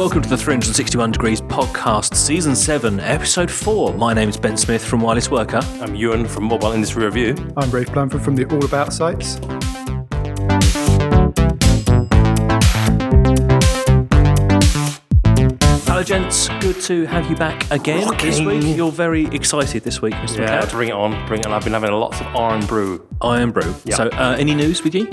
Hello and welcome to the 361 Degrees Podcast, Season 7, Episode 4. My name is Ben Smith from Wireless Worker. I'm Ewan from Mobile Industry Review. I'm Rafe Blandford from the All About sites. Hello, gents. Good to have you back again this week. You're very excited this week, Mr. Yeah, MacLeod. bring it on, bring it on. I've been having lots of Irn-Bru. Iron Brew. Yeah. So, uh, any news with you?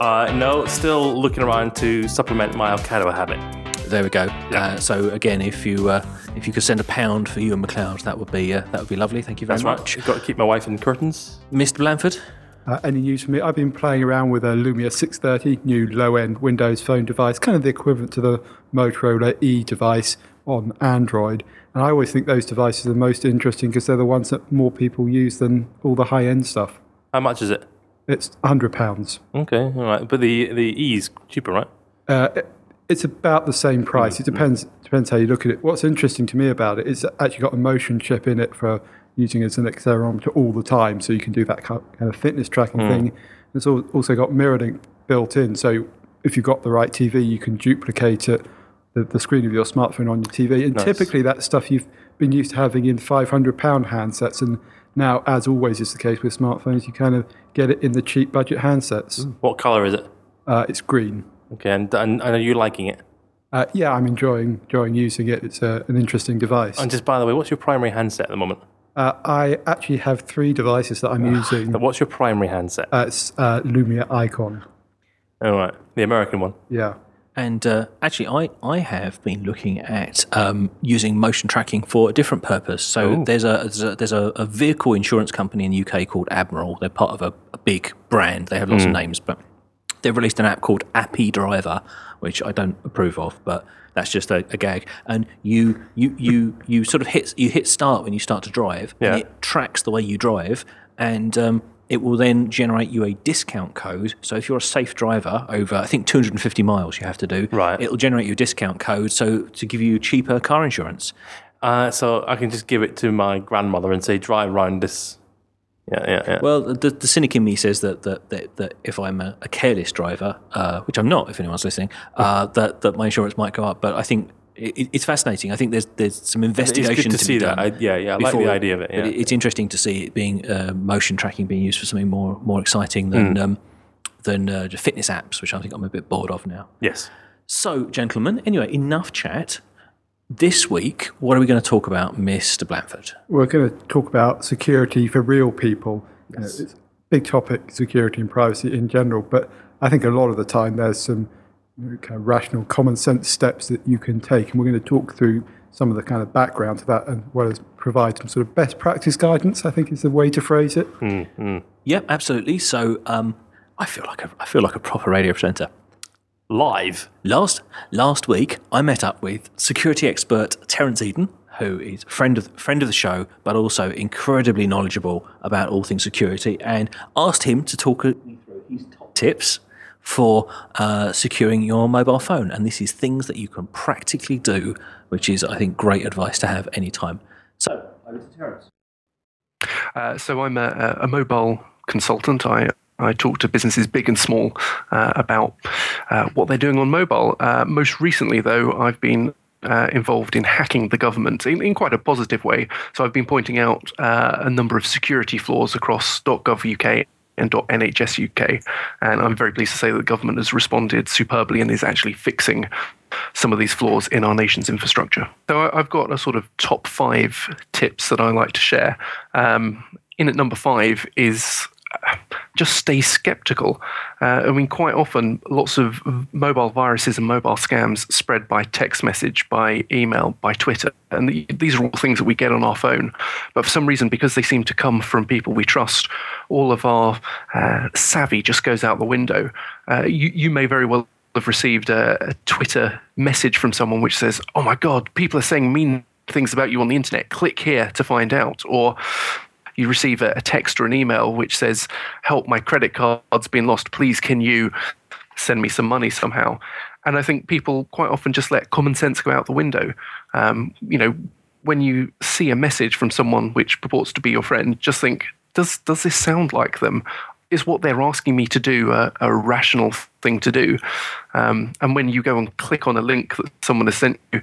Uh, no, still looking around to supplement my Ocado habit. There we go. Yeah. Uh, so again, if you uh, if you could send a pound for Ewan MacLeod, that would be uh, that would be lovely. Thank you very That's much, right. Got to keep my wife in curtains. Mr. Blandford. Uh, any news from me? I've been playing around with a Lumia 630, new low-end Windows phone device, kind of the equivalent to the Motorola E device on Android. And I always think those devices are the most interesting because they're the ones that more people use than all the high-end stuff. How much is it? It's £100. Okay, all right. But the the E's cheaper, right? Uh, it- it's about the same price. It depends depends how you look at it. What's interesting to me about it is it's actually got a motion chip in it for using as an accelerometer all the time, so you can do that kind of fitness tracking thing. It's also got MirrorLink built in, so if you've got the right TV, you can duplicate it, the, the screen of your smartphone on your TV. And Nice. typically, that stuff you've been used to having in 500 pound handsets, and now, as always is the case with smartphones, you kind of get it in the cheap budget handsets. What color is it? Uh, it's green. Okay, and, and, and are you liking it? Uh, yeah, I'm enjoying enjoying using it. It's uh, an interesting device. And just by the way, what's your primary handset at the moment? Uh, I actually have three devices that I'm using. But what's your primary handset? Uh, it's uh, Lumia Icon. all right, the American one. Yeah. And uh, actually, I, I have been looking at um, using motion tracking for a different purpose. So there's a there's, a there's a, a vehicle insurance company in the UK called Admiral. They're part of a, a big brand. They have lots of names, but they've released an app called Appy Driver, which I don't approve of, but that's just a, a gag. And you you you you sort of hit you hit start when you start to drive, Yeah. and it tracks the way you drive, and um, it will then generate you a discount code. So if you're a safe driver over, I think 250 miles, you have to do. Right. It'll generate you a discount code, so to give you cheaper car insurance. Uh, so I can just give it to my grandmother and say, drive around this. Yeah, yeah, yeah. Well, the, the cynic in me says that that, that, that if I'm a, a careless driver, uh, which I'm not, if anyone's listening, uh, that that my insurance might go up. But I think it, it's fascinating. I think there's there's some investigation to to, see be that. done. I- yeah, yeah, I like the idea of it, but yeah. it's interesting to see it being uh, motion tracking being used for something more more exciting than um, than uh, the fitness apps, which I think I'm a bit bored of now. yes. So, gentlemen, anyway, enough chat. This week, what are we going to talk about, Mr. Blandford? We're going to talk about security for real people. You know, it's a big topic, security and privacy in general, but I think a lot of the time there's some kind of rational, common sense steps that you can take. And we're going to talk through some of the kind of background to that and well as provide some sort of best practice guidance, I think is the way to phrase it. Yep, absolutely. So, um, I feel like a, I feel like a proper radio presenter. Live. Last last week, I met up with security expert Terence Eden, who is friend of friend of the show, but also incredibly knowledgeable about all things security, and asked him to talk me through his top tips for uh, securing your mobile phone. And this is things that you can practically do, which is, I think, great advice to have anytime. So, over to Terence. Uh, so I'm a, a mobile consultant. I I talk to businesses big and small uh, about uh, what they're doing on mobile. Uh, most recently, though, I've been uh, involved in hacking the government in, in quite a positive way. So I've been pointing out uh, a number of security flaws across .gov UK and .nhs UK, and I'm very pleased to say that the government has responded superbly and is actually fixing some of these flaws in our nation's infrastructure. So I've got a sort of top five tips that I like to share. Um, in at number five is just stay skeptical. Uh, I mean, quite often, lots of mobile viruses and mobile scams spread by text message, by email, by Twitter. And the, these are all things that we get on our phone. But for some reason, because they seem to come from people we trust, all of our uh, savvy just goes out the window. Uh, you, you may very well have received a, a Twitter message from someone which says, Oh my God, people are saying mean things about you on the internet. Click here to find out. Or you receive a, a text or an email which says, Help, my credit card's been lost. Please, can you send me some money somehow? And I think people quite often just let common sense go out the window. Um, you know, when you see a message from someone which purports to be your friend, just think, does, does this sound like them? is what they're asking me to do a, a rational thing to do? Um, and when you go and click on a link that someone has sent you,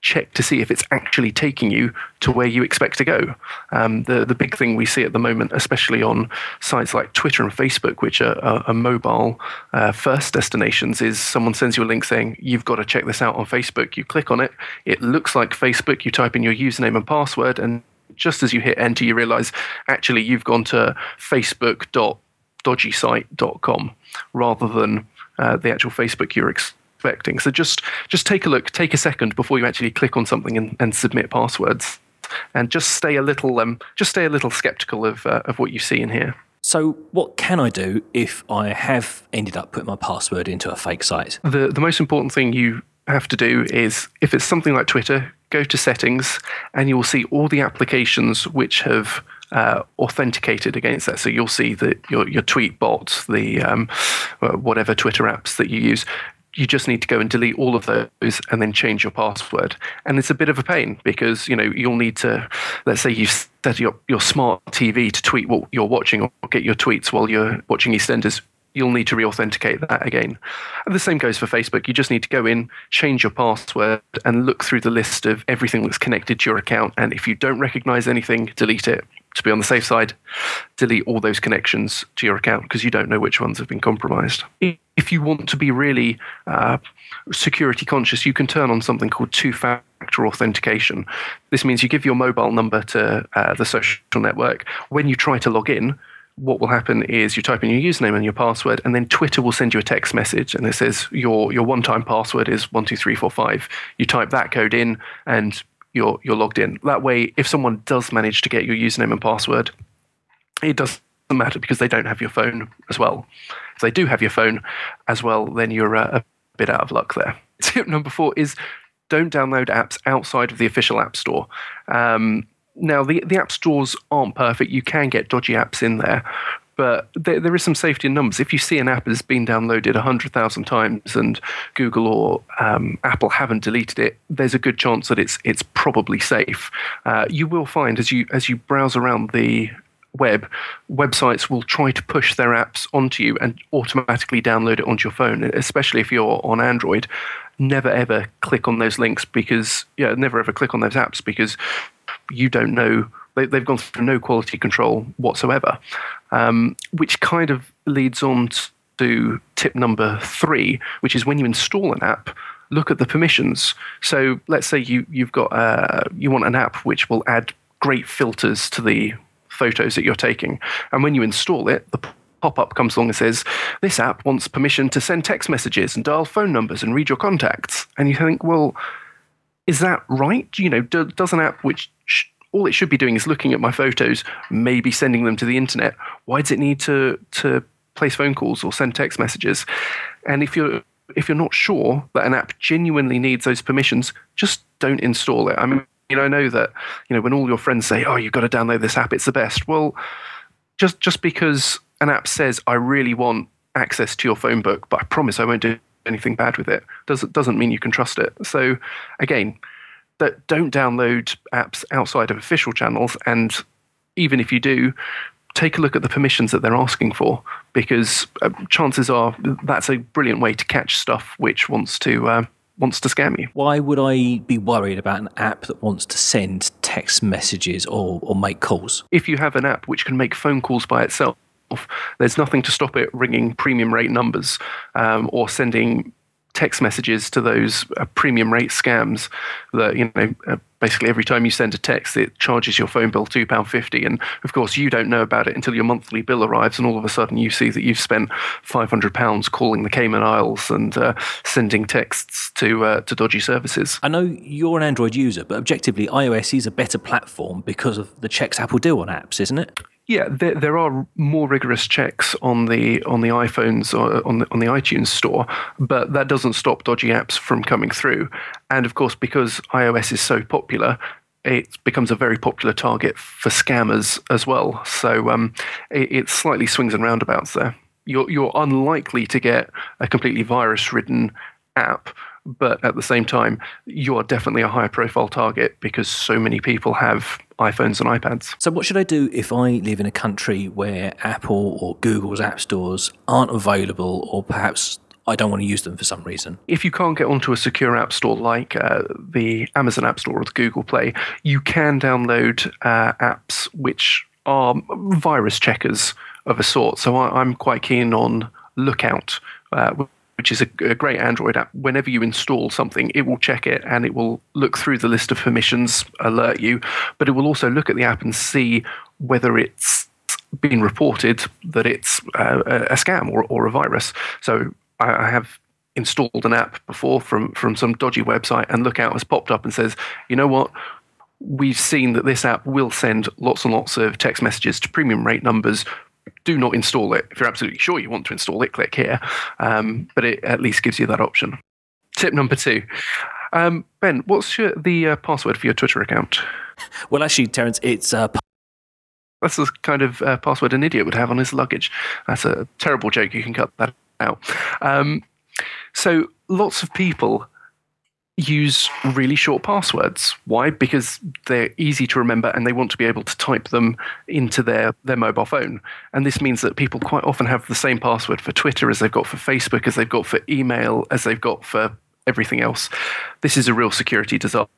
check to see if it's actually taking you to where you expect to go. Um, the the big thing we see at the moment, especially on sites like Twitter and Facebook, which are, are, are mobile uh, first destinations, is someone sends you a link saying you've got to check this out on Facebook. You click on it, it looks like Facebook. You type in your username and password, and just as you hit enter, you realize actually you've gone to facebook.dodgysite.com rather than uh, the actual Facebook you're ex- expecting. So just just take a look, take a second before you actually click on something and, and submit passwords, and just stay a little um, just stay a little skeptical of uh, of what you see in here. So, what can I do if I have ended up putting my password into a fake site? The the most important thing you have to do is if it's something like Twitter, go to settings, and you will see all the applications which have uh, authenticated against that. So you'll see that your your Tweetbot, the um, whatever Twitter apps that you use, you just need to go and delete all of those and then change your password. And it's a bit of a pain because you know you'll need to, let's say you set your your smart TV to tweet what you're watching or get your tweets while you're watching EastEnders. You'll need to re-authenticate that again. And the same goes for Facebook. You just need to go in, change your password, and look through the list of everything that's connected to your account. And if you don't recognize anything, delete it to be on the safe side, delete all those connections to your account because you don't know which ones have been compromised. If you want to be really uh, security conscious, you can turn on something called two factor authentication. This means you give your mobile number to uh, the social network. When you try to log in, what will happen is you type in your username and your password, and then Twitter will send you a text message, and it says your your one time password is one two three four five. You type that code in, and you're you're logged in. That way, if someone does manage to get your username and password, it doesn't matter because they don't have your phone as well. If they do have your phone as well, then you're a, a bit out of luck there. Tip number four is don't download apps outside of the official app store. Um, now, the, the app stores aren't perfect. You can get dodgy apps in there, but there, there is some safety in numbers. If you see an app that has been downloaded 100,000 times and Google or um, Apple haven't deleted it, there's a good chance that it's it's probably safe. Uh, you will find as you as you browse around the web, websites will try to push their apps onto you and automatically download it onto your phone, especially if you're on Android. Never ever click on those links because, yeah, never ever click on those apps because you don't know they, have gone through no quality control whatsoever, um, which kind of leads on to tip number three, which is when you install an app, look at the permissions. So let's say you you've got uh, you want an app which will add great filters to the photos that you're taking, and when you install it, the pop up comes along and says, This app wants permission to send text messages and dial phone numbers and read your contacts. And you think, Well, is that right? You know, do, does an app which all it should be doing is looking at my photos, maybe sending them to the internet. Why does it need to to place phone calls or send text messages? And if you're if you're not sure that an app genuinely needs those permissions, just don't install it. I mean, you know, I know that you know when all your friends say, "Oh, you've got to download this app; it's the best." Well, just just because an app says, "I really want access to your phone book, but I promise I won't do anything bad with it," doesn't doesn't mean you can trust it. So, again, that don't download apps outside of official channels. And even if you do, take a look at the permissions that they're asking for, because uh, chances are that's a brilliant way to catch stuff which wants to. Uh, wants to scam you. Why would I be worried about an app that wants to send text messages or, or make calls? If you have an app which can make phone calls by itself, there's nothing to stop it ringing premium rate numbers um, or sending text messages to those uh, premium rate scams that you know uh, basically every time you send a text it charges your phone bill £2.50 and of course you don't know about it until your monthly bill arrives and all of a sudden you see that you've spent £500 calling the Cayman Isles and uh, sending texts to uh, to dodgy services. I know you're an Android user but objectively iOS is a better platform because of the checks Apple do on apps isn't it? Yeah, there, there are more rigorous checks on the on the iPhones or on the on the iTunes store, but that doesn't stop dodgy apps from coming through. And of course, because iOS is so popular, it becomes a very popular target for scammers as well. So um, it, it, slightly swings and roundabouts there. You're you're unlikely to get a completely virus-ridden app but at the same time, you are definitely a higher profile target because so many people have iPhones and iPads. So, what should I do if I live in a country where Apple or Google's app stores aren't available, or perhaps I don't want to use them for some reason? If you can't get onto a secure app store like uh, the Amazon App Store or the Google Play, you can download uh, apps which are virus checkers of a sort. So, I, am quite keen on Lookout. Uh, which is a, a, great Android app. Whenever you install something, it will check it and it will look through the list of permissions, alert you, but it will also look at the app and see whether it's been reported that it's uh, a scam or, or a virus. So I, I have installed an app before from from some dodgy website, and Lookout has popped up and says, you know what? We've seen that this app will send lots and lots of text messages to premium rate numbers do not install it. If you're absolutely sure you want to install it, click here. Um, but it at least gives you that option. Tip number two. Um, ben, what's your, the uh, password for your Twitter account? Well, actually, Terence, it's uh, that's the kind of uh, password an idiot would have on his luggage. That's a terrible joke. You can cut that out. Um, so lots of people use really short passwords. Why? Because they're easy to remember and they want to be able to type them into their, their mobile phone. And this means that people quite often have the same password for Twitter as they've got for Facebook, as they've got for email, as they've got for everything else. This is a real security disaster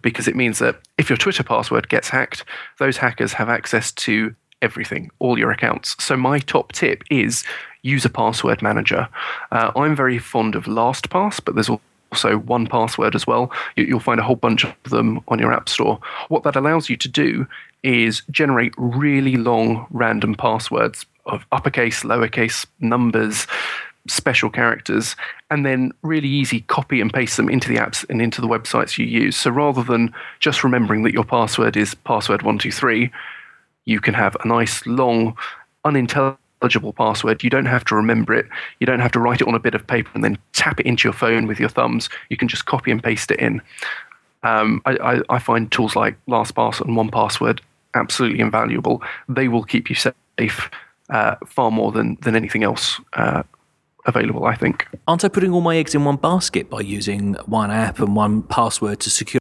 because it means that if your Twitter password gets hacked, those hackers have access to everything, all your accounts. So my top tip is use a password manager. Uh, I'm very fond of LastPass, but there's also 1Password as well. You'll find a whole bunch of them on your App Store. What that allows you to do is generate really long random passwords of uppercase, lowercase, numbers, special characters, and then really easy copy and paste them into the apps and into the websites you use. So rather than just remembering that your password is password123, you can have a nice long unintelligible legible password. You don't have to remember it. You don't have to write it on a bit of paper and then tap it into your phone with your thumbs. You can just copy and paste it in. Um, I, I, I, find tools like LastPass and 1Password absolutely invaluable. They will keep you safe uh, far more than, than anything else uh, available, I think. Aren't I putting all my eggs in one basket by using one app and one password to secure?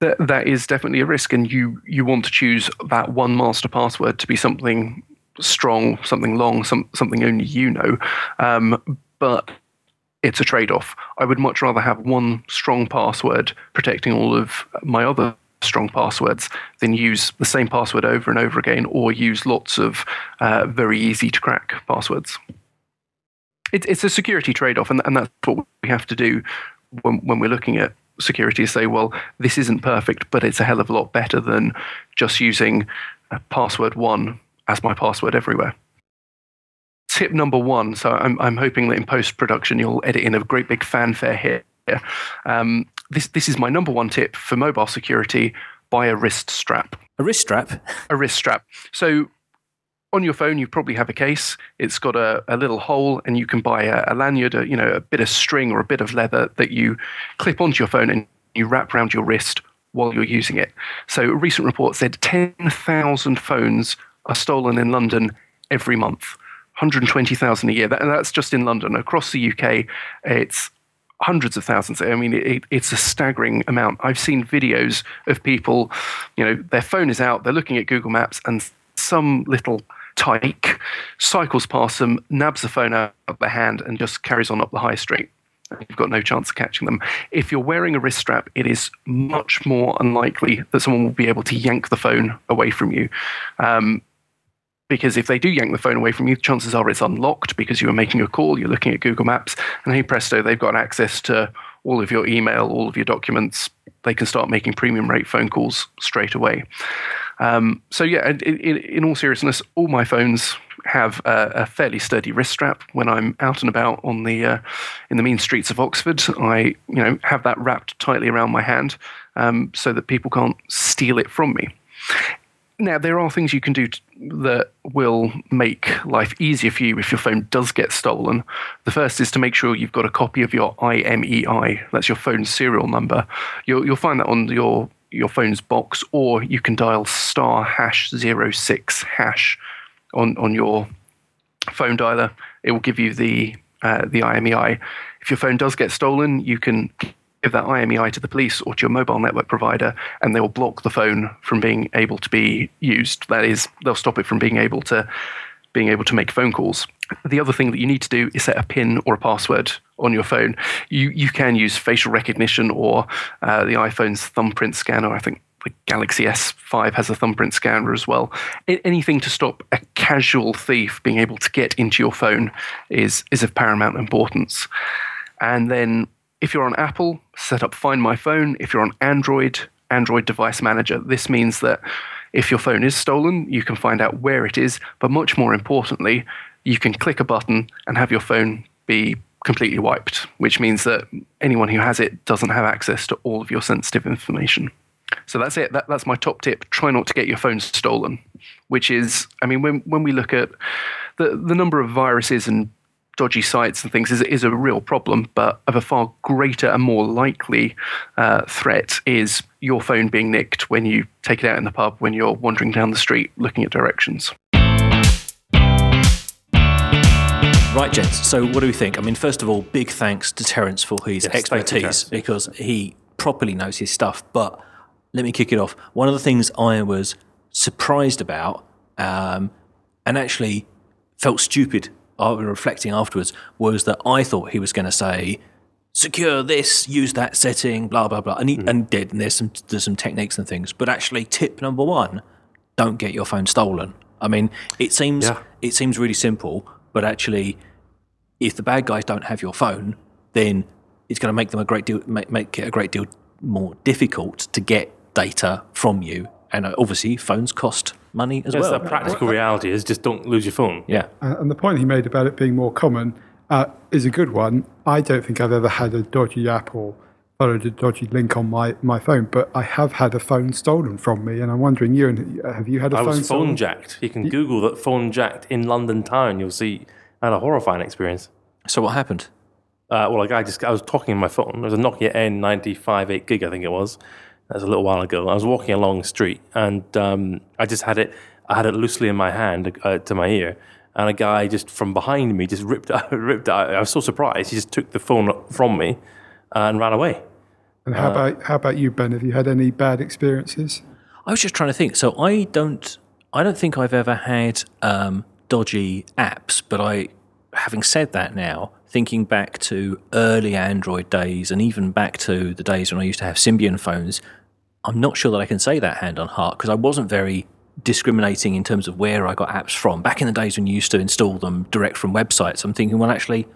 That, that is definitely a risk, and you, you want to choose that one master password to be something strong, something long, some, something only you know. Um, but it's a trade off. I would much rather have one strong password protecting all of my other strong passwords than use the same password over and over again or use lots of uh, very easy to crack passwords. It, it's a security trade off, and, and that's what we have to do when, when we're looking at security say, well, this isn't perfect, but it's a hell of a lot better than just using password one as my password everywhere. Tip number one. So I'm, I'm hoping that in post production you'll edit in a great big fanfare here. Um, this, this is my number one tip for mobile security buy a wrist strap. A wrist strap? A wrist strap. So on your phone, you probably have a case. It's got a, a little hole, and you can buy a, a lanyard, a, you know, a bit of string or a bit of leather that you clip onto your phone and you wrap around your wrist while you're using it. So a recent report said 10,000 phones are stolen in London every month. 120,000 a year. That, that's just in London. Across the UK, it's hundreds of thousands. I mean, it, it's a staggering amount. I've seen videos of people, you know, their phone is out, they're looking at Google Maps, and some little tyke cycles past them, nabs the phone out of their hand, and just carries on up the high street. You've got no chance of catching them. If you're wearing a wrist strap, it is much more unlikely that someone will be able to yank the phone away from you. Um, because if they do yank the phone away from you, chances are it's unlocked because you are making a call, you're looking at Google Maps, and hey presto, they've got access to all of your email, all of your documents. They can start making premium rate phone calls straight away. Um, so yeah, in, in, in, all seriousness, all my phones have a, a, fairly sturdy wrist strap. When I'm out and about on the uh, in the mean streets of Oxford, I you know have that wrapped tightly around my hand um, so that people can't steal it from me. Now, there are things you can do that will make life easier for you if your phone does get stolen. The first is to make sure you've got a copy of your IMEI, that's your phone serial number. You'll, you'll find that on your, your phone's box, or you can dial star hash 06 hash on, on your phone dialer. It will give you the uh, the IMEI. If your phone does get stolen, you can give that IMEI to the police or to your mobile network provider, and they'll block the phone from being able to be used. That is, they'll stop it from being able to being able to make phone calls. The other thing that you need to do is set a PIN or a password on your phone. You you can use facial recognition or uh, the iPhone's thumbprint scanner. I think the Galaxy S5 has a thumbprint scanner as well. Anything to stop a casual thief being able to get into your phone is is of paramount importance. And then if you're on Apple, set up Find My Phone. If you're on Android, Android Device Manager. This means that if your phone is stolen, you can find out where it is, but much more importantly, you can click a button and have your phone be completely wiped, which means that anyone who has it doesn't have access to all of your sensitive information. So that's it. That, that's my top tip. Try not to get your phone stolen, which is, I mean, when, when we look at the, the number of viruses and dodgy sites and things is, is a real problem, but of a far greater and more likely uh, threat is your phone being nicked when you take it out in the pub when you're wandering down the street looking at directions. Right, gents. So, what do we think? I mean, first of all, big thanks to Terence for his Yes, expertise you, because he properly knows his stuff. But let me kick it off. One of the things I was surprised about um, and actually felt stupid uh, reflecting afterwards was that I thought he was going to say, secure this, use that setting, blah, blah, blah. And he and did. And there's some, there's some techniques and things. But actually, tip number one don't get your phone stolen. I mean, it seems Yeah. it seems really simple, but actually, if the bad guys don't have your phone, then it's going to make them a great deal make, make it a great deal more difficult to get data from you. And uh, obviously, phones cost money as Yes, well. the practical reality is just don't lose your phone. yeah, Uh, and the point he made about it being more common uh, is a good one. I don't think I've ever had a dodgy app or followed a dodgy link on my, my phone, but I have had a phone stolen from me. And I'm wondering, you have you had a I phone I was stolen? phone jacked. You can Google that phone jacked in London town. You'll see I had a horrifying experience. So what happened? Uh, well, a guy just I was talking on my phone. It was a Nokia N95 8 gig, I think it was. That was a little while ago. I was walking along the street and um, I just had it. I had it loosely in my hand uh, to my ear, and a guy just from behind me just ripped it, ripped out. I was so surprised. He just took the phone from me and ran away. And how about how about you, Ben? Have you had any bad experiences? I was just trying to think. So I don't, I don't think I've ever had um, dodgy apps. But I, having said that, now thinking back to early Android days, and even back to the days when I used to have Symbian phones, I'm not sure that I can say that hand on heart because I wasn't very discriminating in terms of where I got apps from. Back in the days when you used to install them direct from websites, I'm thinking, well, actually,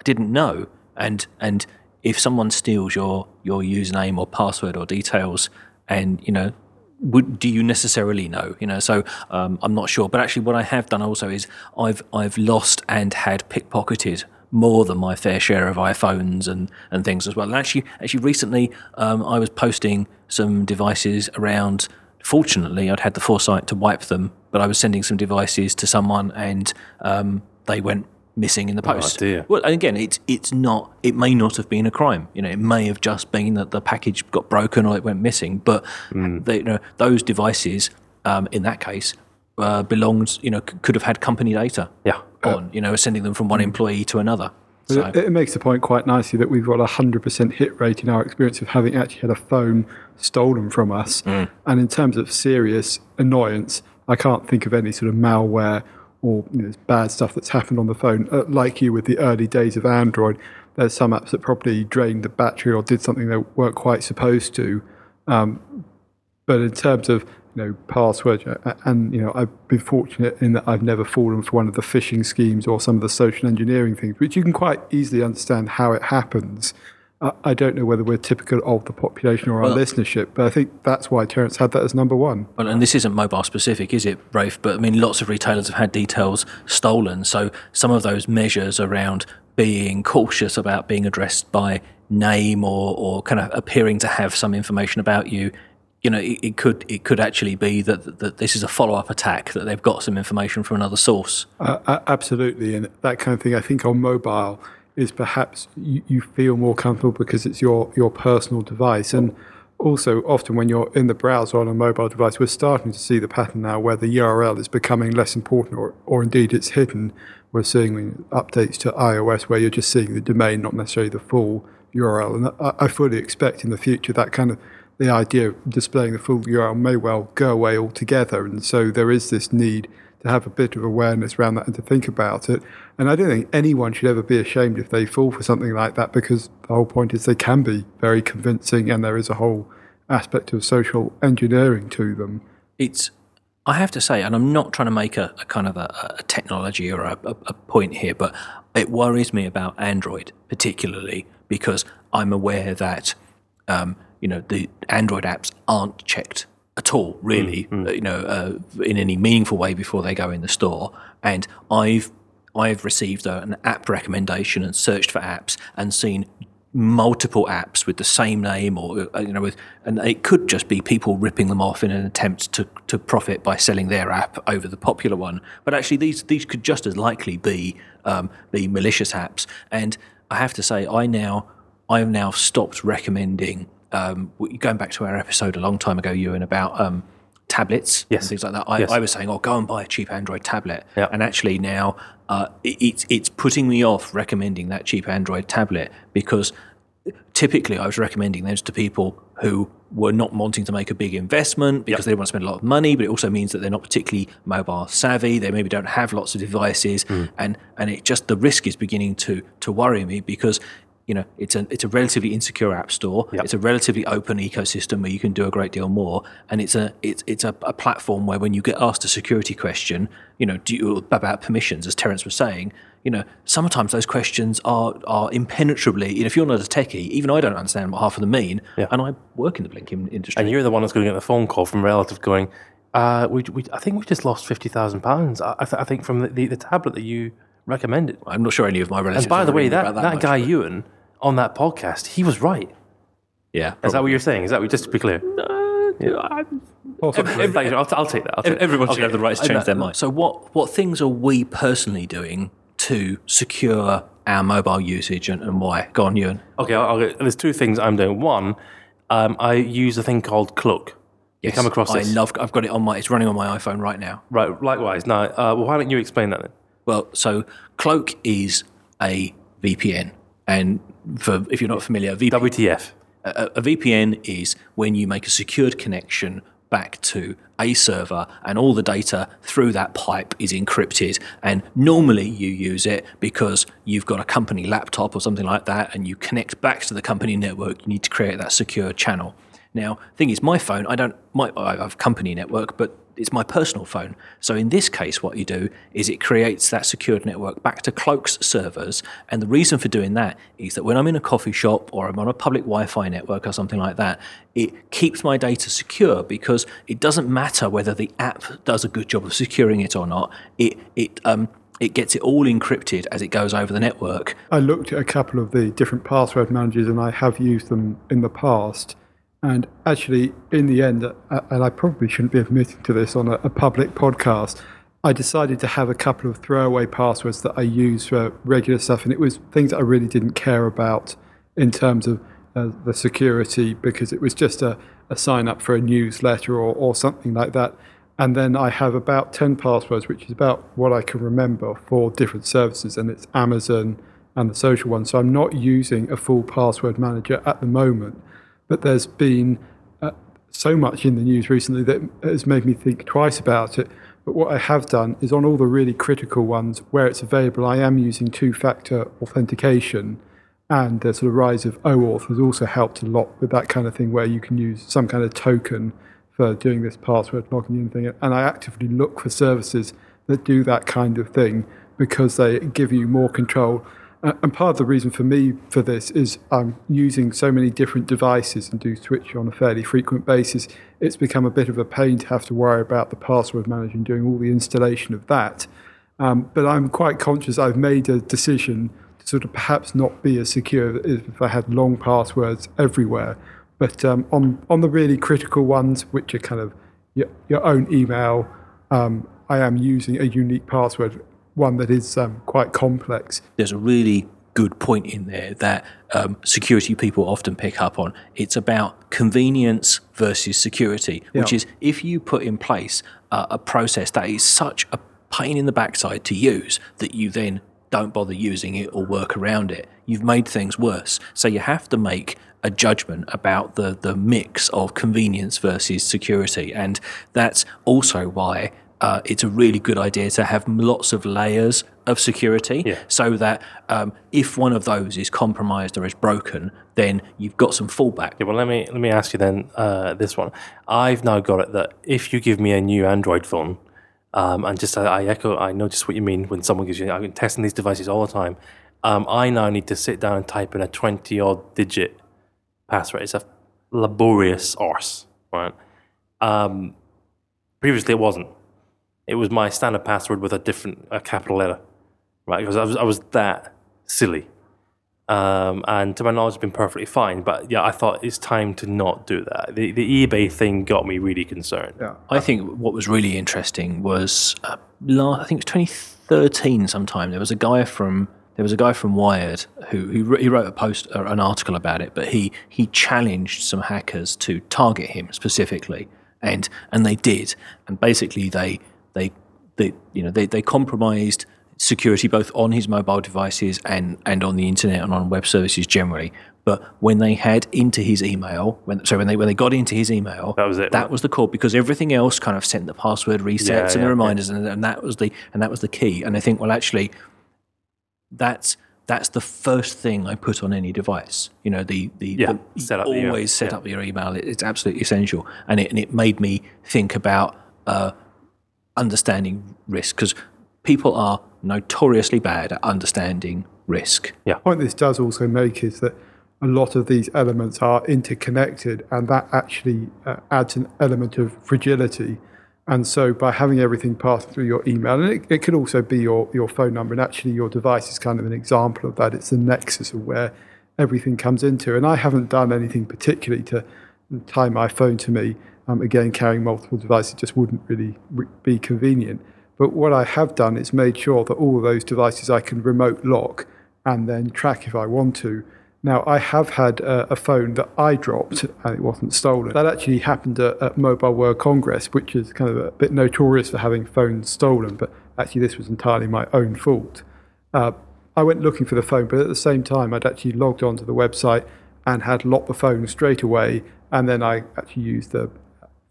I didn't know. And and if someone steals your your username or password or details, and you know, would do you necessarily know? You know, so um, I'm not sure. But actually, what I have done also is I've I've lost and had pickpocketed more than my fair share of iPhones and, and things as well. And actually, actually recently, um, I was posting some devices around. Fortunately, I'd had the foresight to wipe them, but I was sending some devices to someone, and um, they went missing in the post. dear. Well, and again, it's it's not. It may not have been a crime. You know, it may have just been that the package got broken or it went missing. But they, you know, those devices, um, in that case, uh, belonged. You know, c- could have had company data Yeah. Uh, on. You know, sending them from one hmm. employee to another. So It, it makes the point quite nicely that we've got a hundred percent hit rate in our experience of having actually had a phone stolen from us. Hmm. And in terms of serious annoyance, I can't think of any sort of malware or you know, bad stuff that's happened on the phone. Uh, like you with the early days of Android, there's some apps that probably drained the battery or did something they weren't quite supposed to. Um, but in terms of you know password, uh, and you know I've been fortunate in that I've never fallen for one of the phishing schemes or some of the social engineering things, which you can quite easily understand how it happens. I I don't know whether we're typical of the population or our listenership, but I think that's why Terence had that as number one. Well, and this isn't mobile specific, is it, Rafe? But I mean, lots of retailers have had details stolen. So some of those measures around being cautious about being addressed by name or, or kind of appearing to have some information about you, you know, it, it could it could actually be that, that this is a follow up attack that they've got some information from another source. Uh, absolutely, and that kind of thing. I think on mobile is perhaps you, you feel more comfortable because it's your your personal device, and also often when you're in the browser on a mobile device, we're starting to see the pattern now where the URL is becoming less important, or or indeed it's hidden. we're seeing updates to iOS where you're just seeing the domain, not necessarily the full URL. And I, I fully expect in the future that kind of the idea of displaying the full URL may well go away altogether. And so there is this need to have a bit of awareness around that and to think about it. And I don't think anyone should ever be ashamed if they fall for something like that because the whole point is they can be very convincing and there is a whole aspect of social engineering to them. It's I have to say, and I'm not trying to make a, a kind of a, a technology or a, a, point here, but it worries me about Android particularly because I'm aware that um, you know the Android apps aren't checked at all, really, mm, mm. you know, uh, in any meaningful way before they go in the store. And I've I've received a, an app recommendation and searched for apps and seen multiple apps with the same name or uh, you know with and it could just be people ripping them off in an attempt to to profit by selling their app over the popular one but actually these these could just as likely be um, be malicious apps and I have to say I now I have now stopped recommending um, going back to our episode a long time ago, Ewan, about um, tablets yes. and things like that. I, yes. I, was saying, oh, go and buy a cheap Android tablet. Yep. And actually now uh, it, it's, it's putting me off recommending that cheap Android tablet because typically I was recommending those to people who were not wanting to make a big investment because yep. they don't want to spend a lot of money, but it also means that they're not particularly mobile savvy. They maybe don't have lots of devices, mm. and and it just the risk is beginning to to worry me because you know, it's a it's a relatively insecure app store. Yep. It's a relatively open ecosystem where you can do a great deal more, and it's a it's it's a, a platform where when you get asked a security question, you know, do you, about permissions, as Terence was saying, you know, sometimes those questions are are impenetrably. You know, if you're not a techie, even I don't understand what half of them mean, yeah. and I work in the blinking industry. And you're the one that's going to get the phone call from a relative going, uh, we, we, I think we just lost fifty thousand pounds. I, th- I, think from the, the, the, tablet that you recommended. I'm not sure any of my relatives. And by the way, that, that, that guy but... Ewan on that podcast, he was right. Yeah. Is that what you're saying? Is that just to be clear? Uh, yeah. I'll, I'll, take that. I'll take Everyone should okay. have the right to change their mind. So, what, what things are we personally doing to secure our mobile usage and, and why? Go on, Ewan. Okay, I'll, there's two things I'm doing. One, um, I use a thing called Cloak. Yes, you come across this? I love. I've got it on my. It's running on my iPhone right now. Right. Likewise. Now, uh, well, why don't you explain that then? Well, so Cloak is a VPN, and for if you're not familiar, VPN, WTF. A, a VPN is when you make a secured connection back to a server and all the data through that pipe is encrypted and normally you use it because you've got a company laptop or something like that and you connect back to the company network you need to create that secure channel now thing is my phone i don't my, i have company network but it's my personal phone. So in this case, what you do is it creates that secured network back to Cloak's servers. And the reason for doing that is that when I'm in a coffee shop or I'm on a public Wi-Fi network or something like that, it keeps my data secure because it doesn't matter whether the app does a good job of securing it or not. It it um, it gets it all encrypted as it goes over the network. I looked at a couple of the different password managers and I have used them in the past. And actually, in the end, uh, and I probably shouldn't be admitting to this on a, a, public podcast, I decided to have a couple of throwaway passwords that I use for regular stuff. And it was things that I really didn't care about in terms of uh, the security because it was just a, a sign up for a newsletter or, or something like that. And then I have about 10 passwords, which is about what I can remember for different services. And it's Amazon and the social one. So I'm not using a full password manager at the moment but there's been uh, so much in the news recently that has made me think twice about it. But what I have done is on all the really critical ones where it's available, I am using two factor authentication. And the sort of rise of OAuth has also helped a lot with that kind of thing where you can use some kind of token for doing this password logging in thing. And I actively look for services that do that kind of thing because they give you more control and part of the reason for me for this is I'm using so many different devices and do switch on a fairly frequent basis. It's become a bit of a pain to have to worry about the password manager and doing all the installation of that. Um, but I'm quite conscious I've made a decision to sort of perhaps not be as secure if I had long passwords everywhere. But um, on on the really critical ones, which are kind of your, your own email, um, I am using a unique password one that is um, quite complex. There's a really good point in there that um, security people often pick up on. It's about convenience versus security, which is if you put in place uh, a process that is such a pain in the backside to use that you then don't bother using it or work around it. You've made things worse. So you have to make a judgment about the the mix of convenience versus security, and that's also why uh, it's a really good idea to have lots of layers of security Yeah. so that um, if one of those is compromised or is broken, then you've got some fallback. Yeah, well, let me let me ask you then uh, this one. I've now got it that if you give me a new Android phone, um, and just I, I echo, I notice what you mean when someone gives you. I've been testing these devices all the time. Um, I now need to sit down and type in a twenty odd digit password. It's a laborious arse, right? Um, previously, it wasn't. It was my standard password with a different a capital letter, right? Because I was I was that silly. Um, and to my knowledge, it's been perfectly fine. But yeah, I thought it's time to not do that. The the eBay thing got me really concerned. Yeah. I think what was really interesting was, uh, la I think it was 2013 sometime. There was a guy from there was a guy from Wired who who he wrote a post or an article about it, but he he challenged some hackers to target him specifically, and and they did, and basically they they they you know they they compromised security both on his mobile devices and and on the internet and on web services generally. But when they had into his email, when so when they when they got into his email, That was it, That right? was the call because everything else kind of sent the password resets Yeah, and yeah, the reminders, and, and that was the and that was the key. And I think, well, actually, that's that's the first thing I put on any device. You know, the the, Yeah, the set up the always email, set yeah. up your email. It, it's absolutely essential, and it and it made me think about uh, understanding risk because people are notoriously bad at understanding risk. The point this does also make is that a lot of these elements are interconnected, and that actually uh, adds an element of fragility. And so, by having everything pass through your email, and it, it could also be your, your phone number, and actually, your device is kind of an example of that. It's the nexus of where everything comes into. And I haven't done anything particularly to tie my phone to me. Um, again, carrying multiple devices just wouldn't really re- be convenient. But what I have done is made sure that all of those devices I can remote lock and then track if I want to. Now, I have had a, phone that I dropped and it wasn't stolen. That actually happened at, at Mobile World Congress, which is kind of a bit notorious for having phones stolen, but actually, this was entirely my own fault. Uh, I went looking for the phone, but at the same time, I'd actually logged onto the website and had locked the phone straight away. And then I actually used the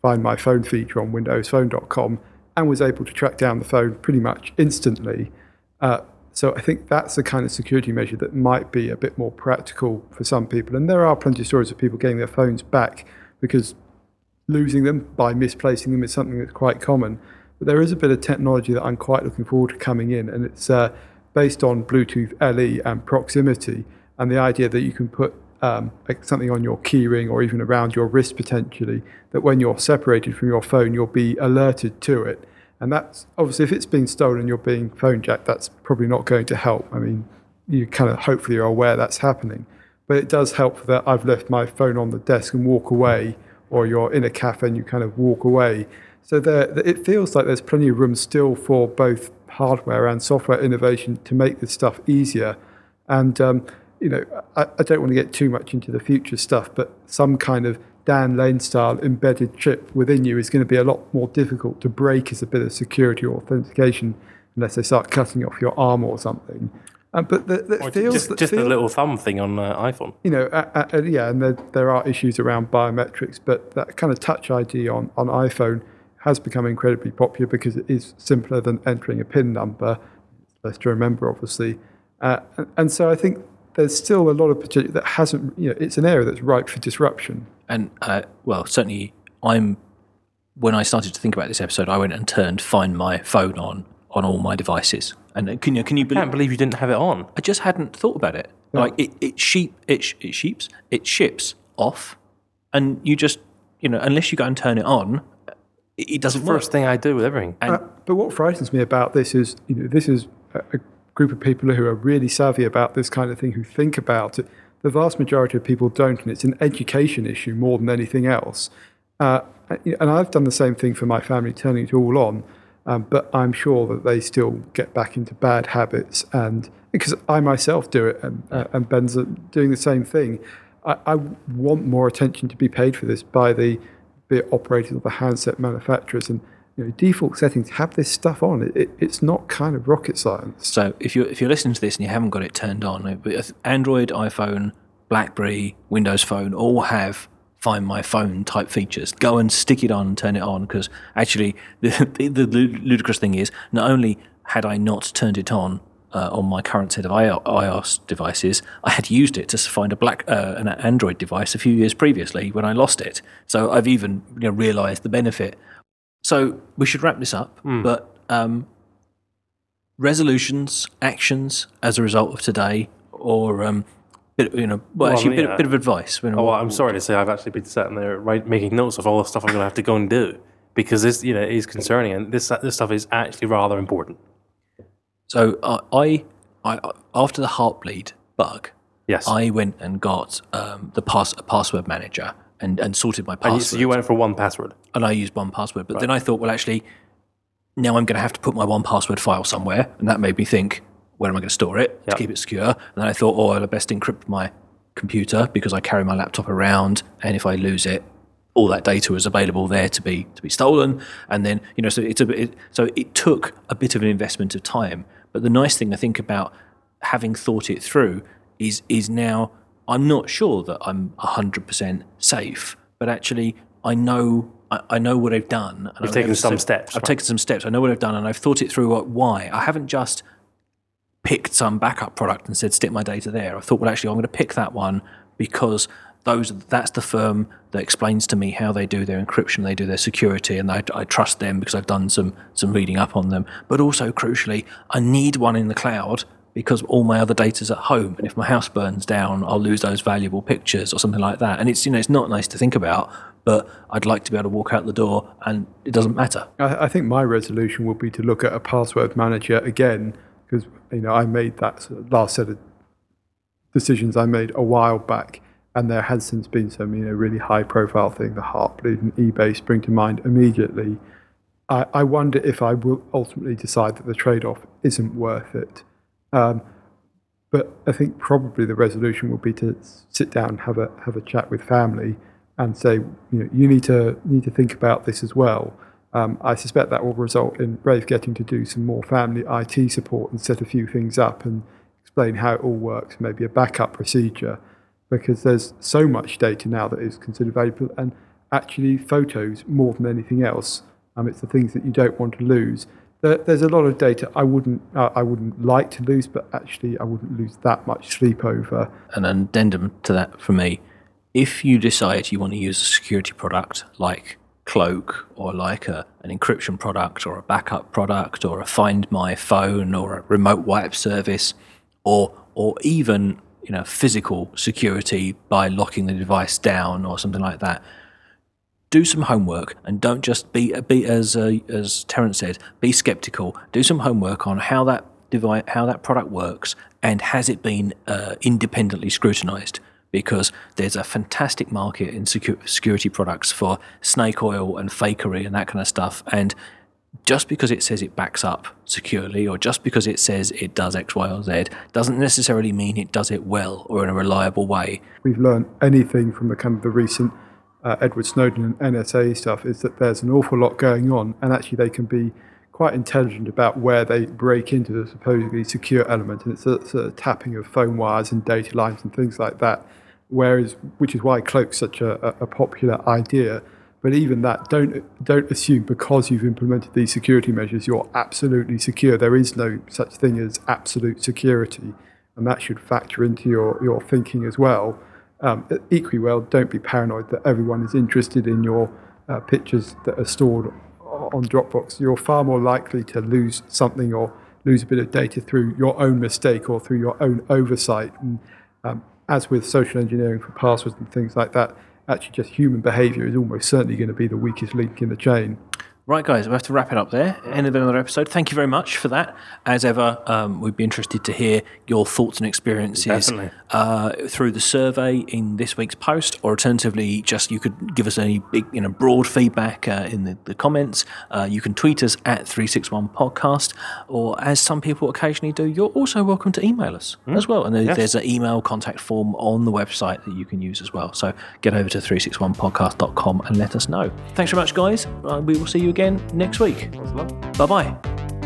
Find My Phone feature on WindowsPhone.com and was able to track down the phone pretty much instantly. Uh, so I think that's the kind of security measure that might be a bit more practical for some people. And there are plenty of stories of people getting their phones back because losing them by misplacing them is something that's quite common. But there is a bit of technology that I'm quite looking forward to coming in, and it's uh, based on Bluetooth LE and proximity, and the idea that you can put um, like something on your keyring or even around your wrist potentially, that when you're separated from your phone, you'll be alerted to it. And that's obviously if it's being stolen, you're being phone jacked. That's probably not going to help. I mean, you kind of hopefully are aware that's happening, but it does help that I've left my phone on the desk and walk away, or you're in a cafe and you kind of walk away. So there, it feels like there's plenty of room still for both hardware and software innovation to make this stuff easier. And um, you know, I, I don't want to get too much into the future stuff, but some kind of Dan Lane style embedded chip within you is going to be a lot more difficult to break as a bit of security or authentication unless they start cutting off your arm or something. Um, but the, the Or feels just just feel- the little thumb thing on uh, iPhone. you know, uh, uh, yeah, and there, there are issues around biometrics, but that kind of Touch ID on, on iPhone has become incredibly popular because it is simpler than entering a PIN number. It's less to remember, obviously. Uh, and so I think there's still a lot of potential that hasn't, you know, it's an area that's ripe for disruption. And uh, well, certainly, I'm. When I started to think about this episode, I went and turned Find My Phone on on all my devices. And uh, can you can you believe, I believe? can't believe you didn't have it on. I just hadn't thought about it. Like it, it sheep, it, sh- it sheeps, it ships off, and you just, you know, unless you go and turn it on, it, it doesn't work. First thing I do with everything. And- Uh, but what frightens me about this is, you know, this is a, a group of people who are really savvy about this kind of thing, who think about it. The vast majority of people don't, and it's an education issue more than anything else. Uh, and I've done the same thing for my family, turning it all on. Um, but I'm sure that they still get back into bad habits, and because I myself do it, and, uh, and Ben's uh, doing the same thing. I, I want more attention to be paid for this by the the operators of the handset manufacturers, and you know, default settings have this stuff on. It, it, it's not kind of rocket science. So if you're if you're listening to this and you haven't got it turned on, Android, iPhone, BlackBerry, Windows Phone all have Find My Phone type features. Go and stick it on and turn it on because actually the, the, the ludicrous thing is not only had I not turned it on uh, on my current set of iOS devices, I had used it to find a black uh, an Android device a few years previously when I lost it. So I've even you know, realised the benefit. So we should wrap this up, mm. but um, resolutions, actions as a result of today, or um, bit, you know, well, well actually, a bit, bit, of advice. You know, oh, well, I'm sorry to say, I've actually been sitting there right, making notes of all the stuff I'm going to have to go and do because this, you know, is concerning, and this this stuff is actually rather important. So uh, I, I, after the heartbleed bug, yes, I went and got um, the pass a password manager and, and sorted my password. so you went for 1Password, and I used 1Password. But right. then I thought, well, actually, now I'm going to have to put my 1Password file somewhere, and that made me think, where am I going to store it yep. to keep it secure? And then I thought, oh, I'll best encrypt my computer because I carry my laptop around, and if I lose it, all that data is available there to be to be stolen. And then you know, so it's a it, so it took a bit of an investment of time. But the nice thing I think about having thought it through is is now I'm not sure that I'm hundred percent safe, but actually I know I, I know what I've done. You've taken some steps. I've right? taken some steps. I know what I've done, and I've thought it through. Why I haven't just picked some backup product and said stick my data there. I thought, well, actually, I'm going to pick that one because those that's the firm that explains to me how they do their encryption, they do their security, and I, I, trust them because I've done some some reading up on them. But also, crucially, I need one in the cloud because all my other data's at home, and if my house burns down, I'll lose those valuable pictures or something like that. And it's you know it's not nice to think about, but I'd like to be able to walk out the door and it doesn't matter. I, I think my resolution would be to look at a password manager again because you know I made that last set of decisions I made a while back and there has since been some, you know, really high profile thing, the Heartbleed and eBay spring to mind immediately. I, I wonder if I will ultimately decide that the trade off isn't worth it. Um, but I think probably the resolution will be to sit down, have a have a chat with family, and say, you know, you need to need to think about this as well. Um, I suspect that will result in Rafe getting to do some more family IT support and set a few things up and explain how it all works, maybe a backup procedure because there's so much data now that is considered valuable, and actually photos more than anything else. Um, it's the things that you don't want to lose. There, there's a lot of data I wouldn't uh, I wouldn't like to lose, but actually I wouldn't lose that much sleep over. An addendum to that for me: if you decide you want to use a security product like Cloak or like a, an encryption product or a backup product or a Find My Phone or a remote wipe service or or even you know physical security by locking the device down or something like that. Do some homework and don't just be be as uh, as Terence said. Be skeptical. Do some homework on how that device, how that product works, and has it been uh, independently scrutinized? Because there's a fantastic market in security products for snake oil and fakery and that kind of stuff, and just because it says it backs up securely or just because it says it does X, Y, or Z doesn't necessarily mean it does it well or in a reliable way. We've learned anything from the kind of the recent uh, Edward Snowden and NSA stuff is that there's an awful lot going on, and actually they can be quite intelligent about where they break into the supposedly secure element, and it's a, tapping of phone wires and data lines and things like that. Whereas, which is why Cloak's such a, a popular idea but even that, don't don't assume because you've implemented these security measures, you're absolutely secure. There is no such thing as absolute security, and that should factor into your, your thinking as well. Um, equally well, don't be paranoid that everyone is interested in your uh, pictures that are stored on Dropbox. You're far more likely to lose something or lose a bit of data through your own mistake or through your own oversight. And um, as with social engineering for passwords and things like that, actually just human behaviour is almost certainly going to be the weakest link in the chain. Right, guys, we have to wrap it up there. End of another episode. Thank you very much for that. As ever, um, we'd be interested to hear your thoughts and experiences uh, through the survey in this week's post, or alternatively, just you could give us any big, you know, broad feedback uh, in the, the comments. Uh, you can tweet us at three six one podcast, or as some people occasionally do, you're also welcome to email us mm. as well. And there's, yes. there's an email contact form on the website that you can use as well. So get over to 361podcast.com and let us know. Thanks very much, guys. Uh, we will see you again again next week. Bye bye.